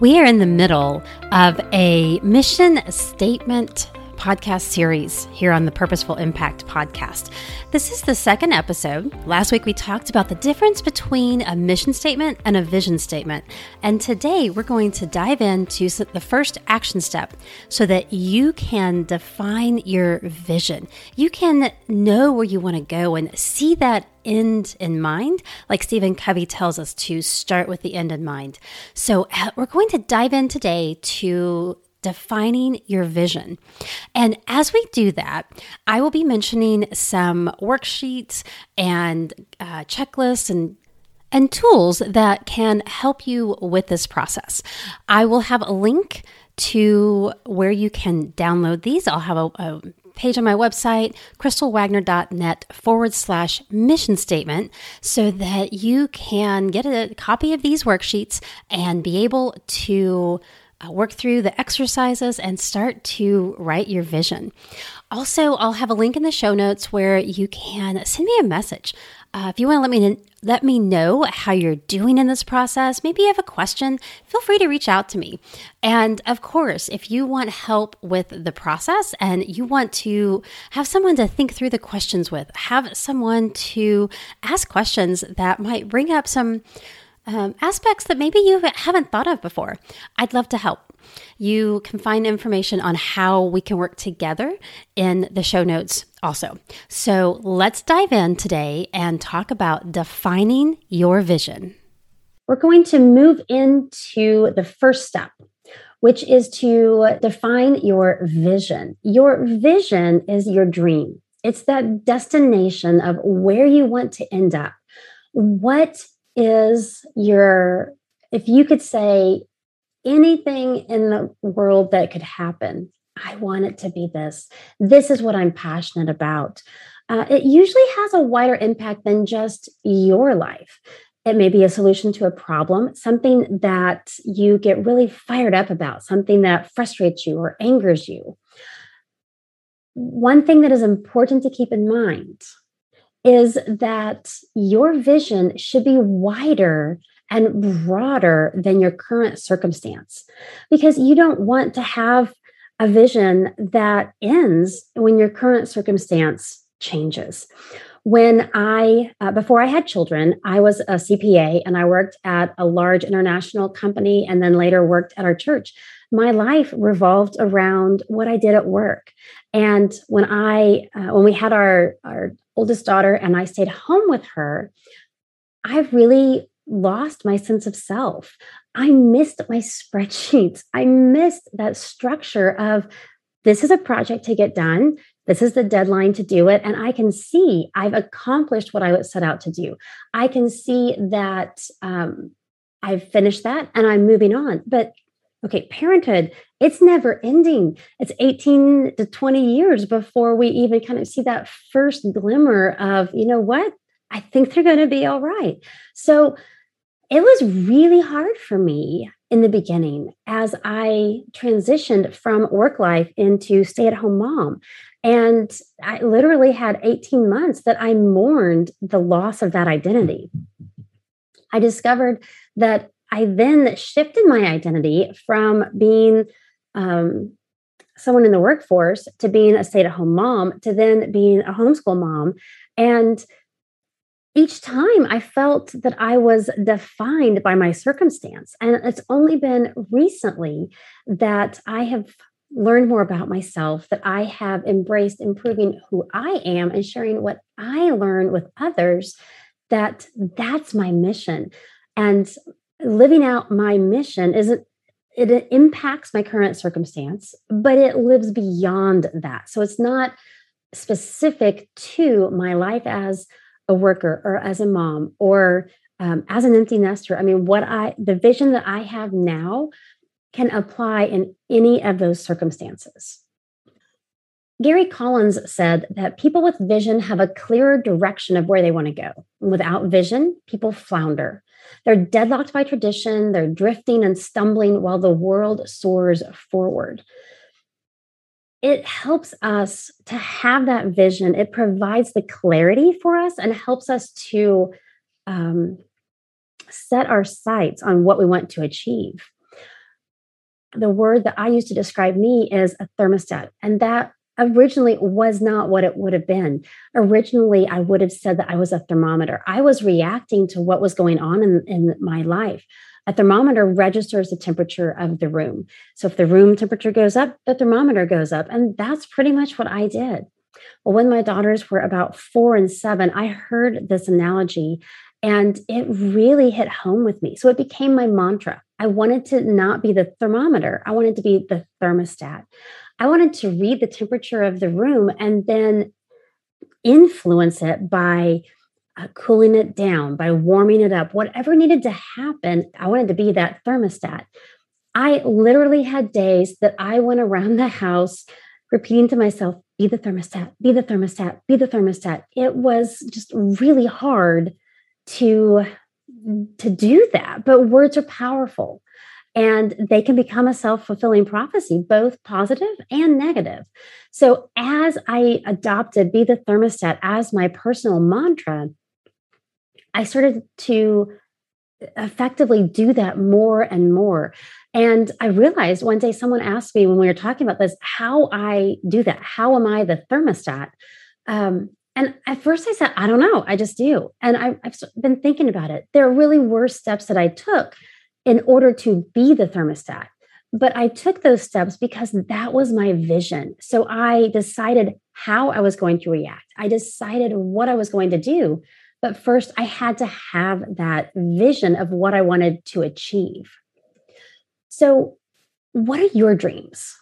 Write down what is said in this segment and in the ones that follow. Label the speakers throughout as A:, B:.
A: We are in the middle of a mission statement podcast series here on the Purposeful Impact podcast. This is the second episode. Last week we talked about the difference between a mission statement and a vision statement. And today we're going to dive into the first action step so that you can define your vision. You can know where you want to go and see that end in mind, like Stephen Covey tells us to start with the end in mind. So, uh, we're going to dive in today to defining your vision. And as we do that, I will be mentioning some worksheets and uh, checklists and and tools that can help you with this process. I will have a link to where you can download these. I'll have a, a page on my website, crystalwagner.net forward slash mission statement, so that you can get a copy of these worksheets and be able to work through the exercises and start to write your vision. Also, I'll have a link in the show notes where you can send me a message. Uh, if you want to let me let me know how you're doing in this process, maybe you have a question, feel free to reach out to me. And of course, if you want help with the process and you want to have someone to think through the questions with, have someone to ask questions that might bring up some um, aspects that maybe you haven't thought of before. I'd love to help. You can find information on how we can work together in the show notes also. So let's dive in today and talk about defining your vision.
B: We're going to move into the first step, which is to define your vision. Your vision is your dream, it's that destination of where you want to end up. What is your, if you could say anything in the world that could happen, I want it to be this. This is what I'm passionate about. Uh, it usually has a wider impact than just your life. It may be a solution to a problem, something that you get really fired up about, something that frustrates you or angers you. One thing that is important to keep in mind is that your vision should be wider and broader than your current circumstance because you don't want to have a vision that ends when your current circumstance changes. When I, uh, before I had children, I was a CPA and I worked at a large international company and then later worked at our church. My life revolved around what I did at work. And when I, uh, when we had our, our oldest daughter and I stayed home with her, I really lost my sense of self. I missed my spreadsheets. I missed that structure of this is a project to get done. This is the deadline to do it. And I can see I've accomplished what I set out to do. I can see that um, I've finished that and I'm moving on. But okay, parenthood, it's never ending. It's 18 to 20 years before we even kind of see that first glimmer of, you know what? I think they're going to be all right. So it was really hard for me in the beginning as I transitioned from work life into stay at home mom. And I literally had 18 months that I mourned the loss of that identity. I discovered that I then shifted my identity from being um, someone in the workforce to being a stay at home mom to then being a homeschool mom. And each time I felt that I was defined by my circumstance. And it's only been recently that I have learned more about myself, that I have embraced improving who I am and sharing what I learn with others, that that's my mission. And living out my mission isn't it impacts my current circumstance, but it lives beyond that. So it's not specific to my life as a worker or as a mom or um, as an empty nester. I mean, what I, the vision that I have now can apply in any of those circumstances. Gary Collins said that people with vision have a clearer direction of where they want to go. Without vision, people flounder. They're deadlocked by tradition, they're drifting and stumbling while the world soars forward it helps us to have that vision. It provides the clarity for us and helps us to um, set our sights on what we want to achieve. the word that I use to describe me is a thermostat. And that originally was not what it would have been. Originally, I would have said that I was a thermometer. I was reacting to what was going on in, in my life. A thermometer registers the temperature of the room. So if the room temperature goes up, the thermometer goes up. And that's pretty much what I did. Well, when my daughters were about four and seven, I heard this analogy and it really hit home with me. So it became my mantra. I wanted to not be the thermometer, I wanted to be the thermostat. I wanted to read the temperature of the room and then influence it by uh, cooling it down, by warming it up, whatever needed to happen. I wanted to be that thermostat. I literally had days that I went around the house repeating to myself, be the thermostat, be the thermostat, be the thermostat. It was just really hard to to do that, but words are powerful and they can become a self fulfilling prophecy, both positive and negative. So, as I adopted Be the Thermostat as my personal mantra, I started to effectively do that more and more. And I realized one day someone asked me when we were talking about this how I do that. How am I the thermostat? Um, and at first I said, I don't know, I just do. And I, I've been thinking about it. There really were steps that I took in order to be the thermostat. But I took those steps because that was my vision. So I decided how I was going to react. I decided what I was going to do. But first, I had to have that vision of what I wanted to achieve. So, what are your dreams?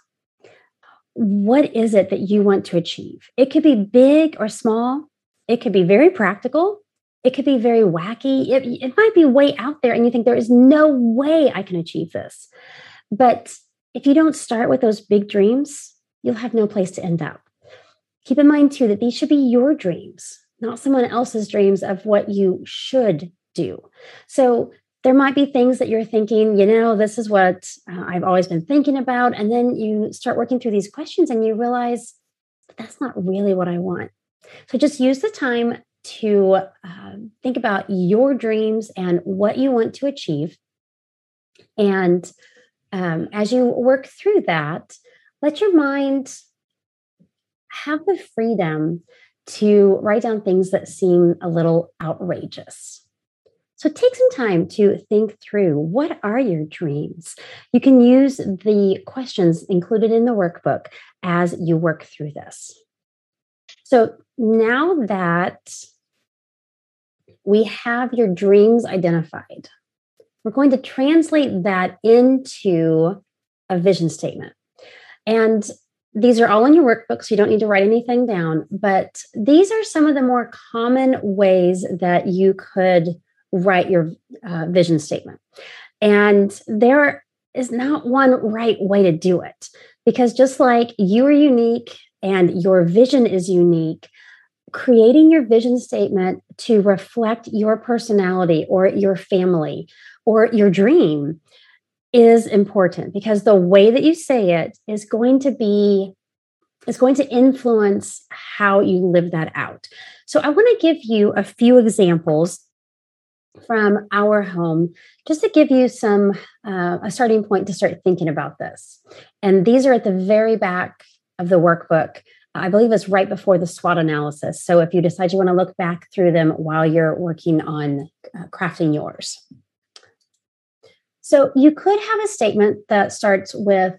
B: What is it that you want to achieve? It could be big or small, it could be very practical, it could be very wacky. It, it might be way out there, and you think there is no way I can achieve this. But if you don't start with those big dreams, you'll have no place to end up. Keep in mind, too, that these should be your dreams, not someone else's dreams of what you should do. So there might be things that you're thinking, you know, this is what uh, I've always been thinking about. And then you start working through these questions and you realize that's not really what I want. So just use the time to uh, think about your dreams and what you want to achieve. And um, as you work through that, let your mind have the freedom to write down things that seem a little outrageous. So take some time to think through what are your dreams? You can use the questions included in the workbook as you work through this. So now that we have your dreams identified. We're going to translate that into a vision statement. And these are all in your workbook, so you don't need to write anything down. But these are some of the more common ways that you could write your uh, vision statement. And there is not one right way to do it because just like you are unique and your vision is unique, creating your vision statement to reflect your personality or your family or your dream is important because the way that you say it is going to be is going to influence how you live that out. So I want to give you a few examples from our home just to give you some uh, a starting point to start thinking about this. And these are at the very back of the workbook I believe it's right before the SWOT analysis. So if you decide you want to look back through them while you're working on uh, crafting yours. So you could have a statement that starts with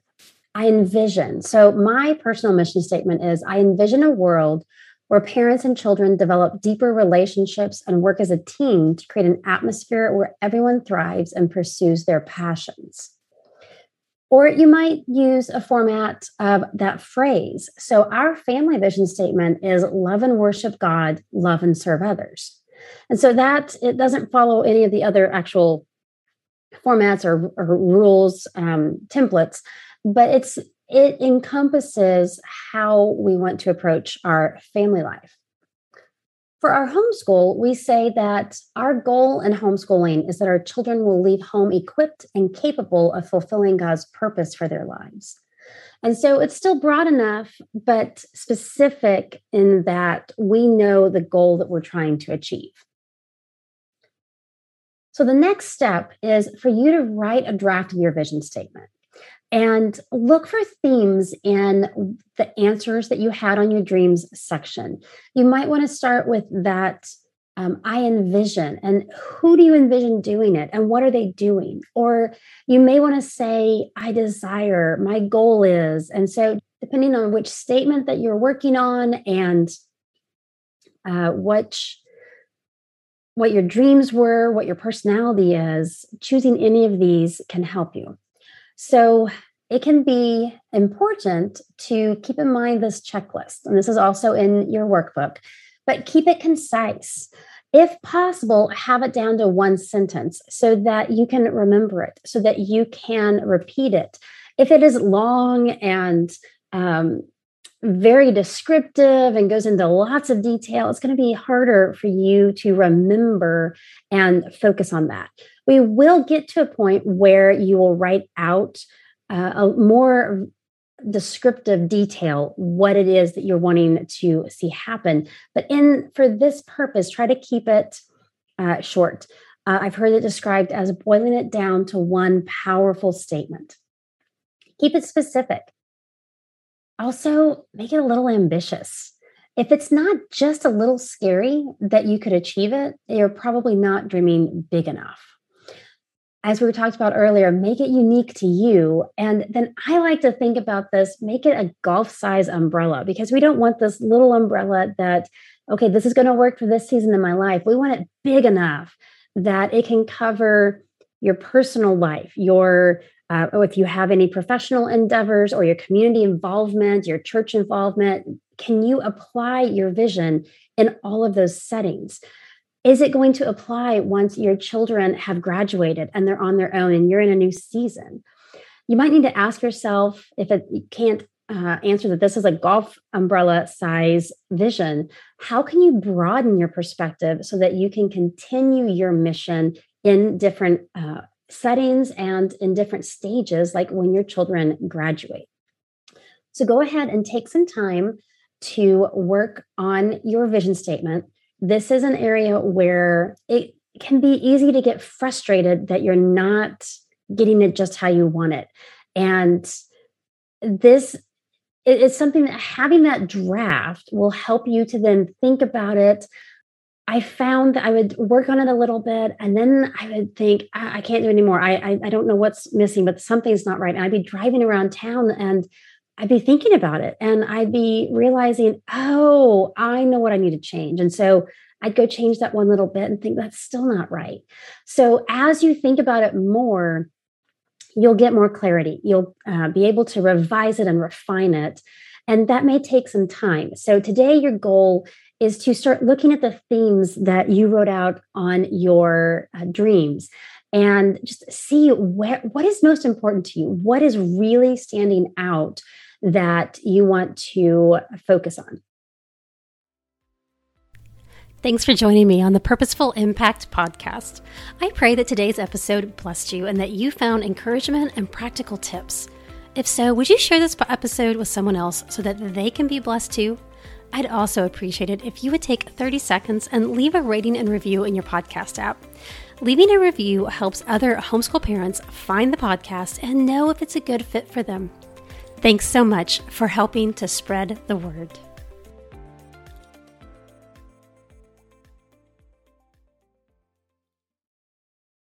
B: I envision. So my personal mission statement is I envision a world where parents and children develop deeper relationships and work as a team to create an atmosphere where everyone thrives and pursues their passions. Or you might use a format of that phrase. So, our family vision statement is love and worship God, love and serve others. And so that it doesn't follow any of the other actual formats or, or rules, um, templates, but it's it encompasses how we want to approach our family life. For our homeschool, we say that our goal in homeschooling is that our children will leave home equipped and capable of fulfilling God's purpose for their lives. And so it's still broad enough, but specific in that we know the goal that we're trying to achieve. So the next step is for you to write a draft of your vision statement. and look for themes in the answers that you had on your dreams section. You might want to start with that um, I envision and who do you envision doing it and what are they doing? Or you may want to say, I desire, my goal is. And so, depending on which statement that you're working on and uh, which what your dreams were, what your personality is, choosing any of these can help you. So it can be important to keep in mind this checklist. And this is also in your workbook, but keep it concise. If possible, have it down to one sentence so that you can remember it, so that you can repeat it. If it is long and um, very descriptive and goes into lots of detail, it's going to be harder for you to remember and focus on that. We will get to a point where you will write out uh, a more descriptive detail what it is that you're wanting to see happen. But in for this purpose try to keep it uh, short. Uh, i've heard it described as boiling it down to one powerful statement. Keep it specific also, make it a little ambitious. If it's not just a little scary that you could achieve it, you're probably not dreaming big enough. As we talked about earlier, make it unique to you. And then I like to think about this make it a golf size umbrella because we don't want this little umbrella that, okay, this is going to work for this season in my life. We want it big enough that it can cover your personal life, your uh, if you have any professional endeavors or your community involvement, your church involvement, can you apply your vision in all of those settings? Is it going to apply once your children have graduated and they're on their own and you're in a new season? You might need to ask yourself if it, you can't uh, answer that this is a golf umbrella size vision, how can you broaden your perspective so that you can continue your mission in different uh, settings and in different stages, like when your children graduate. So go ahead and take some time to work on your vision statement. This is an area where it can be easy to get frustrated that you're not getting it just how you want it. And this is something that having that draft will help you to then think about it I found that I would work on it a little bit and then I would think, I, I can't do anymore. I, I, I don't know what's missing, but something's not right. And I'd be driving around town and I'd be thinking about it and I'd be realizing, oh, I know what I need to change. And so I'd go change that one little bit and think that's still not right. So as you think about it more, you'll get more clarity. You'll uh, be able to revise it and refine it. And that may take some time. So today, your goal is to start looking at the themes that you wrote out on your uh, dreams and just see where, what is most important to you what is really standing out that you want to focus on
A: Thanks for joining me on the Purposeful Impact podcast. I pray that today's episode blessed you and that you found encouragement and practical tips. If so, would you share this episode with someone else so that they can be blessed too? I'd also appreciate it if you would take 30 seconds and leave a rating and review in your podcast app. Leaving a review helps other homeschool parents find the podcast and know if it's a good fit for them. Thanks so much for helping to spread the word.